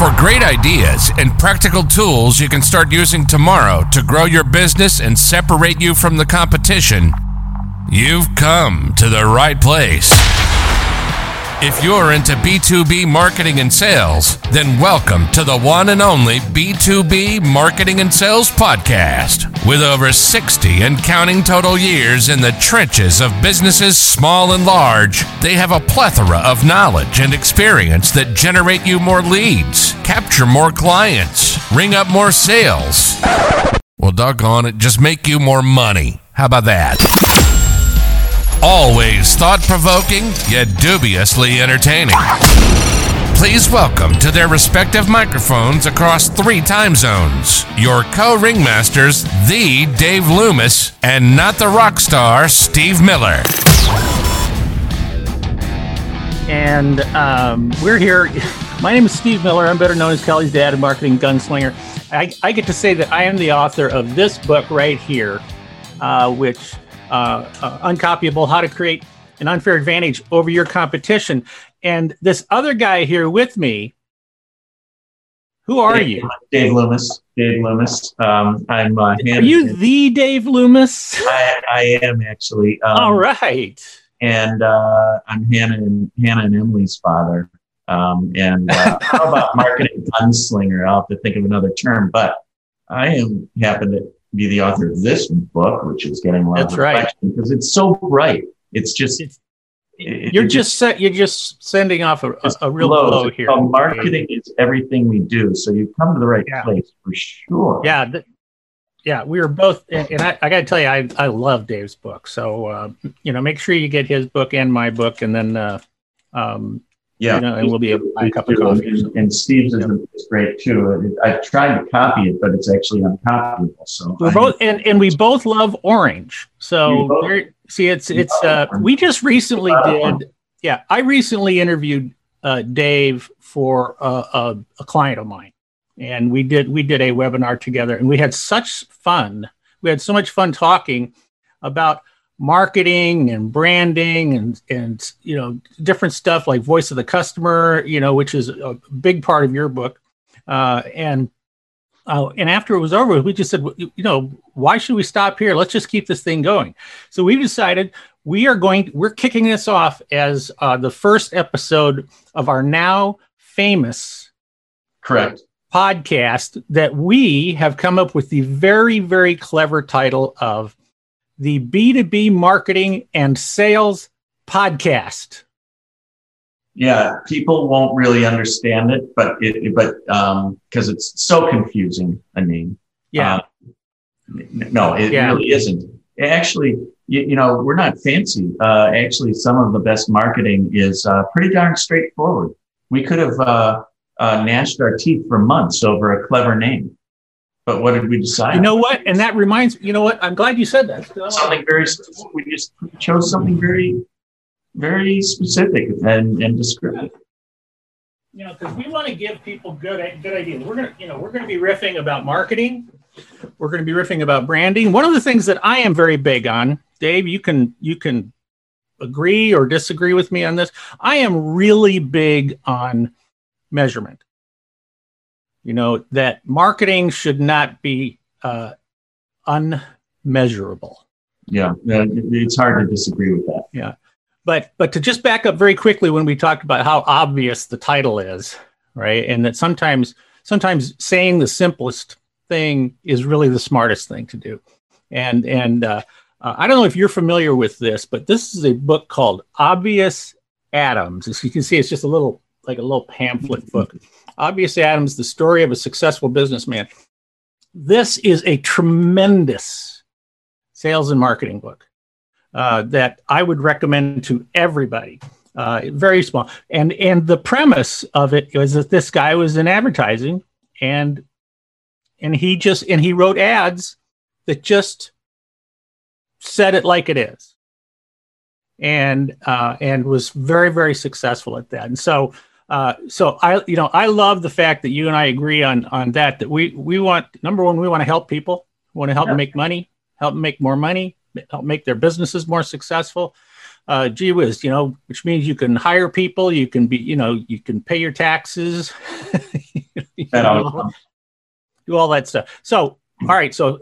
For great ideas and practical tools you can start using tomorrow to grow your business and separate you from the competition, you've come to the right place. If you're into B2B marketing and sales, then welcome to the one and only B2B Marketing and Sales Podcast. With over 60 and counting total years in the trenches of businesses small and large, they have a plethora of knowledge and experience that generate you more leads, capture more clients, ring up more sales. Well, doggone it, just make you more money. How about that? Always thought provoking, yet dubiously entertaining. Please welcome to their respective microphones across three time zones your co ringmasters, the Dave Loomis, and not the rock star, Steve Miller. And um, we're here. My name is Steve Miller. I'm better known as Kelly's dad, a marketing gunslinger. I, I get to say that I am the author of this book right here, uh, which uncopyable how to create an unfair advantage over your competition. And this other guy here with me, who are Dave, you? Dave Loomis. Dave Loomis. Um, I'm. Uh, Are you the Dave Loomis? I, I am actually. Um, All right. And uh, I'm Hannah and Hannah and Emily's father. Um, and uh, how about marketing gunslinger? I'll have to think of another term, but I am happen to be the author of this book, which is getting a lot That's of right. reflection because it's so bright. It's just It's- it- You're it just you're just sending off a, a, a real blows. blow here. called marketing is everything we do. So you've come to the right Yeah. place for sure. Yeah, th- yeah, we were both, and, and I, I got to tell you, I, I love Dave's book. So uh, you know, make sure you get his book and my book, and then uh, um, Yeah, you know, and we'll be able to buy a cup of coffee And, and Steve's is, Yeah. is great too. I've tried to copy it, but it's actually uncopyable. So we're both, and, and we both love orange. So We both- there, see, it's it's. Uh, orange. we just recently love did. Yeah, I recently interviewed uh, Dave for a, a, a client of mine, and we did we did a webinar together, and we had such fun. We had so much fun talking about marketing and branding and and you know different stuff like voice of the customer, you know, which is a big part of your book, uh, and. Uh, and after it was over, we just said, you you know, why should we stop here? Let's just keep this thing going. So we decided we are going we're kicking this off as uh, the first episode of our now famous correct. podcast that we have come up with the very very clever title of the b2b marketing and sales podcast Yeah, people won't really understand it, but it, but um, because it's so confusing a name. yeah n- no, it Yeah. really isn't. Actually, you, you know, we're not fancy. Uh, actually, some of the best marketing is uh, pretty darn straightforward. We could have uh, uh, gnashed our teeth for months over a clever name, but what did we decide? you know what and that reminds me, you know what i'm glad you said that something very. We just chose something very, very specific and and descriptive. you know, because we want to give people good good ideas. We're gonna, you know, we're gonna be riffing about marketing. We're gonna be riffing about branding. One of the things that I am very big on, Dave, you can you can agree or disagree with me on this. I am really big on measurement. You know that marketing should not be uh, unmeasurable. Yeah, uh, it's hard to disagree with that. Yeah, but but to just back up very quickly when we talked about how obvious the title is right and that sometimes sometimes saying the simplest thing is really the smartest thing to do and and uh, uh, i don't know if you're familiar with this but this is a book called obvious Adams as you can see it's just a little like a little pamphlet book obvious Adams, the story of a successful businessman this is a tremendous sales and marketing book uh, that I would recommend to everybody. Uh, very small, and and the premise of it was that this guy was in advertising, and and he just and he wrote ads that just said it like it is, and uh, and was very very successful at that. And so uh, so I you know I love the fact that you and I agree on on that. That we we want number one we want to help people, we want to help them make money, help them make more money, help make their businesses more successful. Uh, gee whiz, you know, which means you can hire people, you can be, you know, you can pay your taxes, always all, do all that stuff. So, all right. So,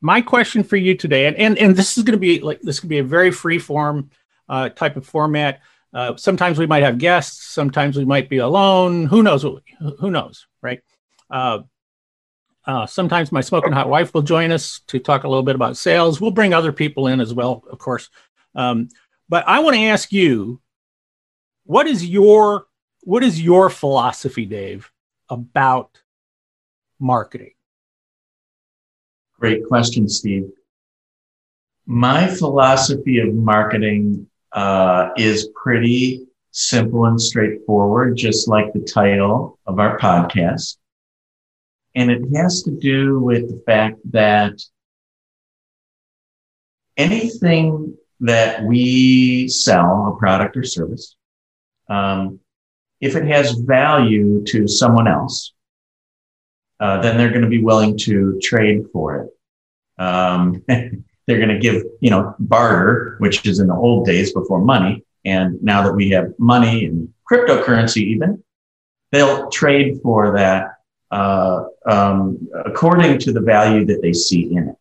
my question for you today, and and, and this is going to be like this could be a very free form uh, type of format. Uh, sometimes we might have guests. Sometimes we might be alone. Who knows? What we, who knows, right? Uh, uh, sometimes my smoking hot wife will join us to talk a little bit about sales. We'll bring other people in as well, of course. Um, but I want to ask you, what is your what is your philosophy, Dave, about marketing? Great question, Steve. My philosophy of marketing uh, is pretty simple and straightforward, just like the title of our podcast. And it has to do with the fact that anything that we sell, a product or service, um, if it has value to someone else, uh, then they're going to be willing to trade for it. Um, they're going to give, you know, barter, which is in the old days before money. And now that we have money and cryptocurrency, even, they'll trade for that uh, um, according to the value that they see in it.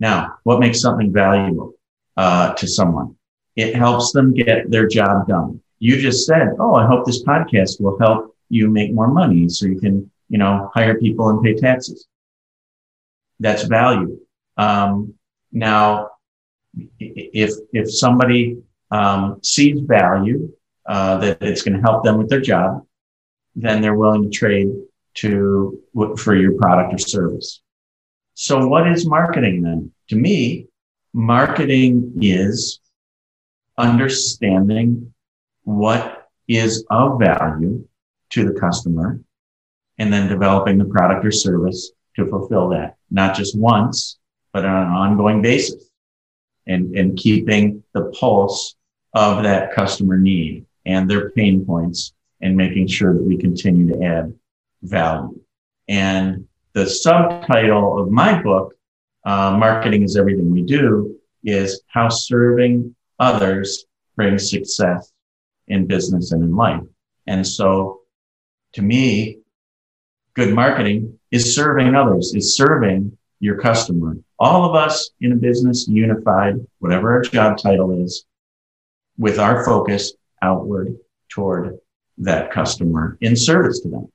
Now, what makes something valuable uh, to someone? It helps them get their job done. You just said, "Oh, I hope this podcast will help you make more money, so you can, you know, hire people and pay taxes." That's value. Um, now, if if somebody um, sees value uh, that it's going to help them with their job, then they're willing to trade to for your product or service. So what is marketing then? To me, marketing is understanding what is of value to the customer and then developing the product or service to fulfill that, not just once, but on an ongoing basis and, and keeping the pulse of that customer need and their pain points and making sure that we continue to add value. And the subtitle of my book, uh, Marketing is Everything We Do, is how serving others brings success in business and in life. And so to me, good marketing is serving others, is serving your customer. All of us in a business unified, whatever our job title is, with our focus outward toward that customer in service to them.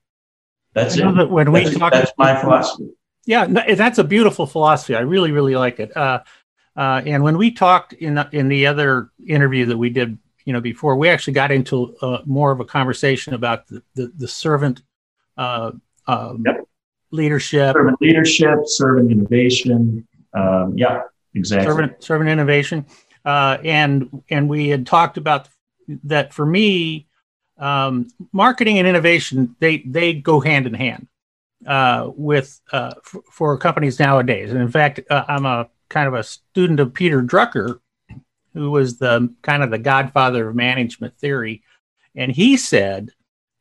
That's it. That when we that's, talk, that's my philosophy. Yeah, that's a beautiful philosophy. I really, really like it. Uh, uh, and when we talked in the, in the other interview that we did, you know, before, we actually got into uh, more of a conversation about the the, the servant uh, um, yep. leadership, servant leadership, servant innovation. Um, yeah, exactly. Servant servant innovation, uh, and and we had talked about that. For me, um, marketing and innovation they they go hand in hand uh, with uh, f- for companies nowadays. And in fact, uh, I'm a kind of a student of Peter Drucker, who was the kind of the godfather of management theory, and he said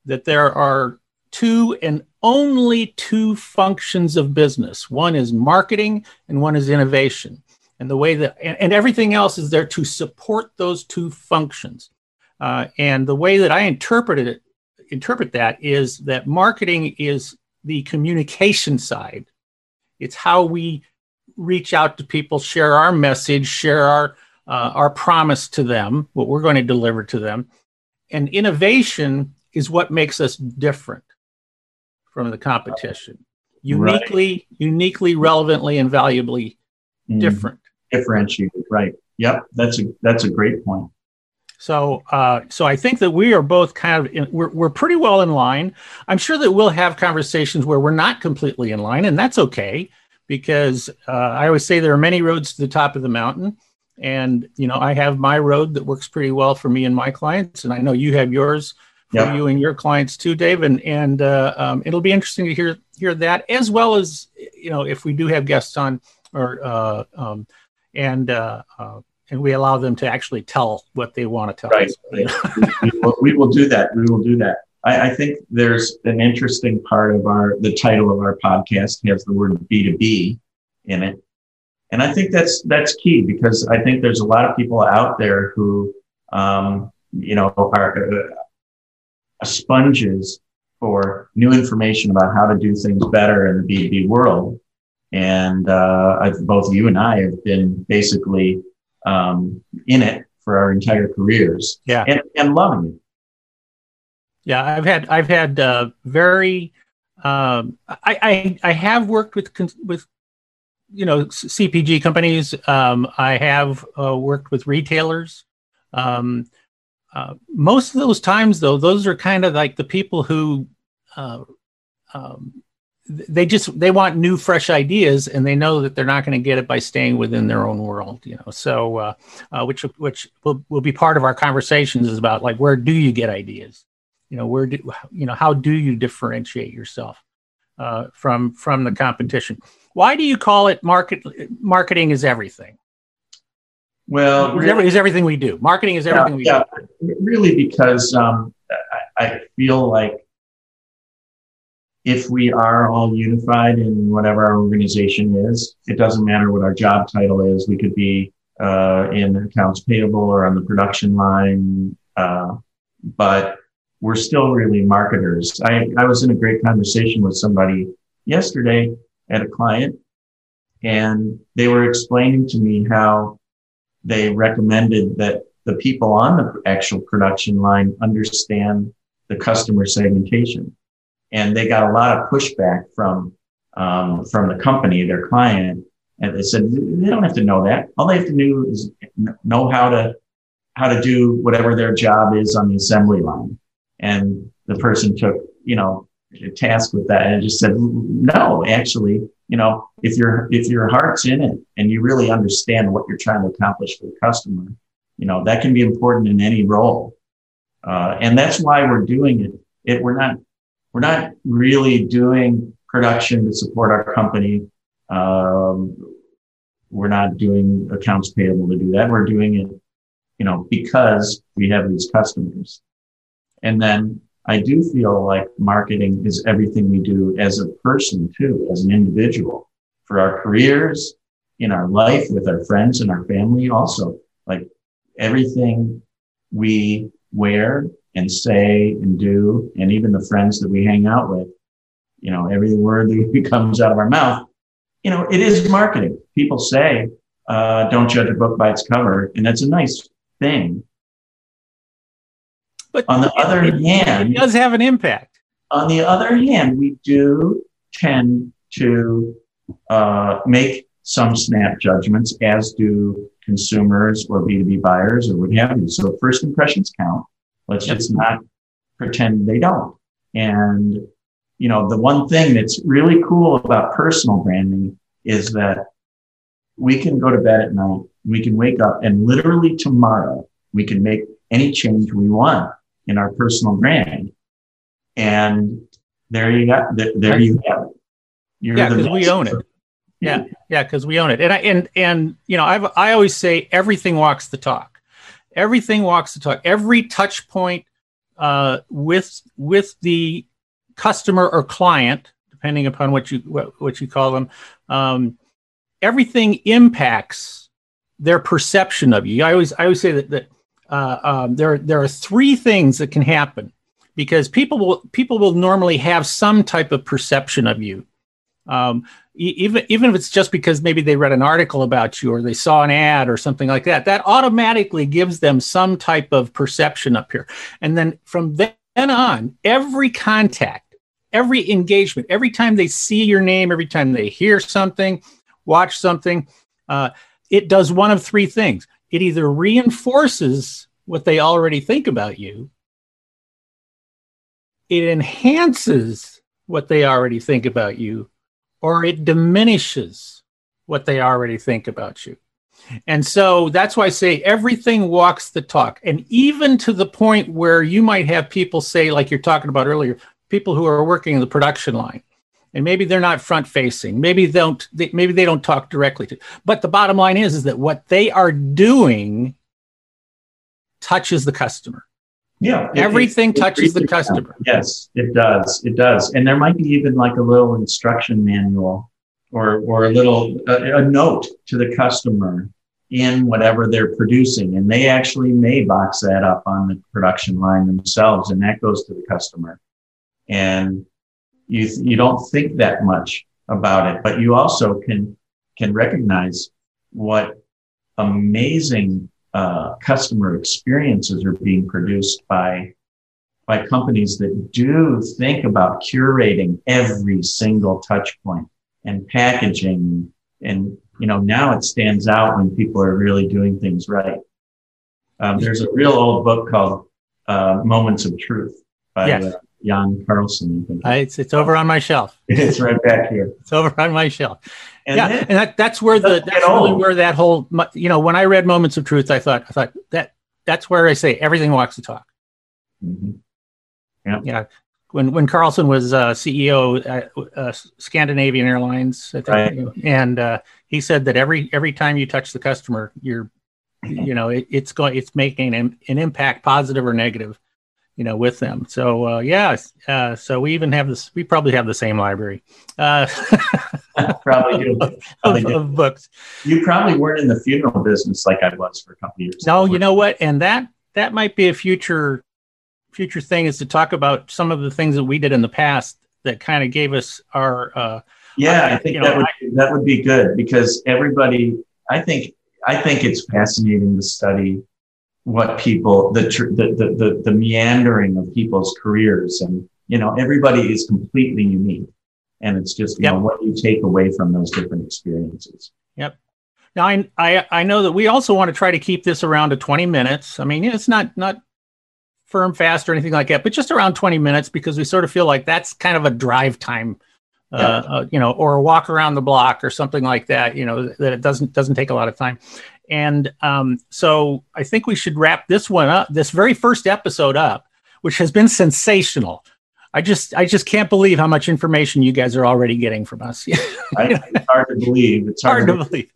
that there are two and only two functions of business. One is marketing, and one is innovation. And the way that and, and everything else is there to support those two functions. Uh, and the way that I interpreted it, interpret that is that marketing is the communication side. It's how we reach out to people, share our message, share our uh, our promise to them, what we're going to deliver to them. And innovation is what makes us different from the competition. Uniquely, right. uniquely, relevantly, and valuably mm. different. Differentiated, right? Yep, that's a that's a great point. So, uh, so I think that we are both kind of in, we're we're pretty well in line. I'm sure that we'll have conversations where we're not completely in line, and that's okay because uh, I always say there are many roads to the top of the mountain, and you know I have my road that works pretty well for me and my clients, and I know you have yours for yep. you and your clients too, Dave. And and uh, um, it'll be interesting to hear hear that as well as you know if we do have guests on or uh, um, and uh, uh, and we allow them to actually tell what they want to tell right. us. we, will, we, will, do that. We will do that. I, I, think there's an interesting part of our the title of our podcast has the word B two B in it, and I think that's that's key because I think there's a lot of people out there who, um, you know, are uh, sponges for new information about how to do things better in the B2B world. And uh, I've, both you and I have been basically um, in it for our entire careers. Yeah, and, and loving it. Yeah, I've had I've had uh, very um, I, I I have worked with with you know CPG companies. Um, I have uh, worked with retailers. Um, uh, most of those times, though, those are kind of like the people who uh, um, they just they want new, fresh ideas, and they know that they're not going to get it by staying within their own world. You know, so uh, uh, which which will, will be part of our conversations is about like where do you get ideas? You know, where do you know how do you differentiate yourself uh, from from the competition? Why do you call it market marketing is everything? Well, really, is everything we do. Marketing is everything yeah, we yeah. do. Really, because um, I, I feel like if we are all unified in whatever our organization is, it doesn't matter what our job title is. We could be uh, in accounts payable or on the production line, uh, but we're still really marketers. I, I was in a great conversation with somebody yesterday at a client, and they were explaining to me how they recommended that the people on the actual production line understand the customer segmentation. And they got a lot of pushback from, um, from the company, their client. And they said, they don't have to know that. All they have to do is know how to, how to do whatever their job is on the assembly line. And the person took, you know, a task with that and just said, no, actually, you know, if your if your heart's in it and you really understand what you're trying to accomplish for the customer, you know, that can be important in any role. Uh, and that's why we're doing it. It we're not we're not really doing production to support our company. Um, we're not doing accounts payable to do that. We're doing it, you know, because we have these customers. And then I do feel like marketing is everything we do as a person too, as an individual for our careers, in our life, with our friends and our family also. Like everything we wear and say and do, and even the friends that we hang out with, you know, every word that comes out of our mouth, you know, it is marketing. People say, uh, don't judge a book by its cover. And that's a nice thing. But on the other it, hand, it does have an impact. On the other hand, we do tend to uh, make some snap judgments, as do consumers or B2B buyers or what have you. So first impressions count. Let's yep. just not pretend they don't. And, you know, the one thing that's really cool about personal branding is that we can go to bed at night, we can wake up and literally tomorrow we can make any change we want in our personal brand. And there you go. There, there you go. You're yeah, because we own it. Yeah, yeah, because we own it. And I, and and you know, I've I always say everything walks the talk. Everything walks the talk. Every touch point uh, with with the customer or client, depending upon what you what, what you call them, um, everything impacts their perception of you. I always I always say that that uh, um, there there are three things that can happen because people will people will normally have some type of perception of you. Um, even even if it's just because maybe they read an article about you or they saw an ad or something like that, that automatically gives them some type of perception up here. And then from then on, every contact, every engagement, every time they see your name, every time they hear something, watch something, uh, it does one of three things it either reinforces what they already think about you, it enhances what they already think about you, or it diminishes what they already think about you. And so that's why I say everything walks the talk. And even to the point where you might have people say, like you're talking about earlier, people who are working in the production line and maybe they're not front facing maybe they don't they, maybe they don't talk directly to but the bottom line is is that what they are doing touches the customer. Yeah. Everything it, it, touches it, the customer. Yes it does. It does. And there might be even like a little instruction manual or or a little a, a note to the customer in whatever they're producing. And they actually may box that up on the production line themselves and that goes to the customer. And you you don't think that much about it, but you also can can recognize what amazing uh, customer experiences are being produced by by companies that do think about curating every single touch point and packaging and you know now it stands out when people are really doing things right um, there's a real old book called uh, moments of truth by yes. uh, Jan Carlzon uh, it's, it's over on my shelf it's right back here it's over on my shelf and yeah and that, that's where the that's really where that whole you know when i read moments of truth i thought i thought that that's where i say everything walks the talk mm-hmm. Yeah. Yeah. When when Carlzon was uh, CEO at uh, Scandinavian Airlines, think, right. and uh, he said that every every time you touch the customer, you're, you know, it, it's going, it's making an, an impact, positive or negative, you know, with them. So uh, yeah, uh, so we even have this. We probably have the same library. Uh, probably do. Probably of, do. of, books. You probably weren't in the funeral business like I was for a couple years. No, you know what? And that that might be a future future thing is to talk about some of the things that we did in the past that kind of gave us our. Uh, yeah, our, I think that know, would I, that would be good because everybody. I think I think it's fascinating to study what people the the the, the, the meandering of people's careers and you know everybody is completely unique and it's just you yep. know what you take away from those different experiences. Yep. Now I, I I know that we also want to try to keep this around to 20 minutes. I mean, it's not not firm fast or anything like that, but just around 20 minutes because we sort of feel like that's kind of a drive time, uh, yeah. uh, you know, or a walk around the block or something like that, you know, that it doesn't doesn't take a lot of time. And um, so I think we should wrap this one up, this very first episode up, which has been sensational. I just I just can't believe how much information you guys are already getting from us. I, it's hard to believe. It's hard, hard to, to believe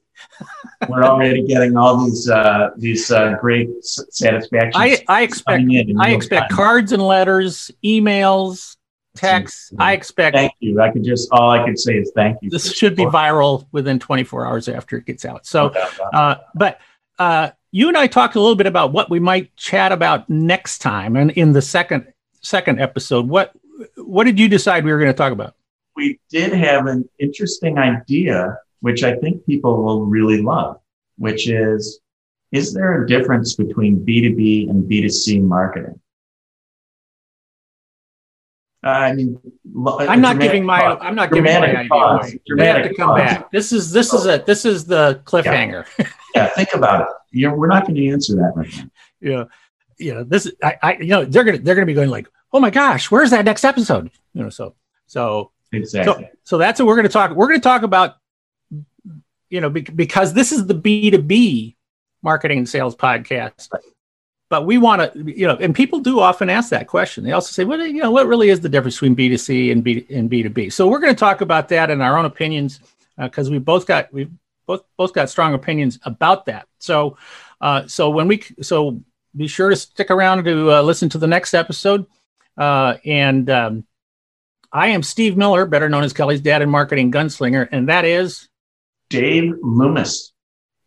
we're already getting all these uh, these uh, great satisfactions. I, I expect I expect time. cards and letters, emails, texts. I expect. Thank you. I could just all I could say is thank you. This should be viral within 24 hours after it gets out. So, uh, but uh, you and I talked a little bit about what we might chat about next time, and in the second second episode, what what did you decide we were going to talk about? We did have an interesting idea which I think people will really love, which is, is there a difference between B2B and B2C marketing? Uh, I mean, I'm not giving my pause. I'm not giving my idea pause. away. You have to come pause. back. This is this is it. this is the cliffhanger. Yeah, yeah think about it. You're, we're not going to answer that right now. Yeah, you know this. I, I you know they're gonna they're gonna be going like, oh my gosh, where's that next episode? You know, so so exactly. So, so that's what we're going to talk. We're going to talk about you know, be, because this is the B2B marketing and sales podcast. But we want to, you know, and people do often ask that question. They also say, "What, you know, what really is the difference between B2C and B and B2B?" So we're going to talk about that in our own opinions because uh, we both got we both both got strong opinions about that. So, uh, so when we so be sure to stick around to uh, listen to the next episode. Uh, and um, I am Steve Miller, better known as Kelly's dad and marketing gunslinger, and that is Dave Loomis,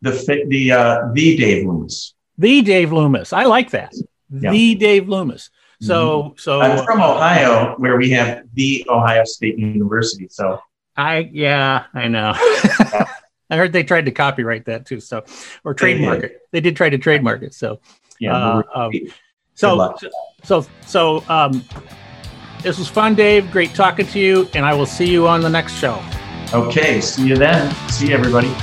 the the uh, the Dave Loomis. The Dave Loomis. I like that. Yeah. The Dave Loomis. So mm-hmm. so I'm from Ohio, where we have the Ohio State University. So I yeah, I know. I heard they tried to copyright that too. So or trademark they it. They did try to trademark it. So yeah. Uh, um, so, so so um, this was fun, Dave. Great talking to you, and I will see you on the next show. Okay, see you then. See you, everybody.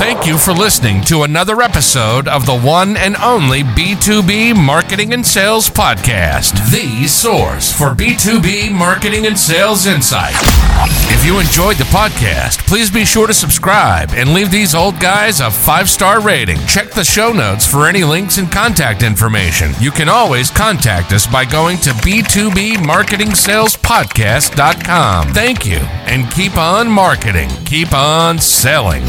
Thank you for listening to another episode of the one and only B2B Marketing and Sales Podcast, the source for B2B marketing and sales insight. If you enjoyed the podcast, please be sure to subscribe and leave these old guys a five star rating. Check the show notes for any links and contact information. You can always contact us by going to b2bmarketingsalespodcast.com. Thank you, and keep on marketing, keep on selling.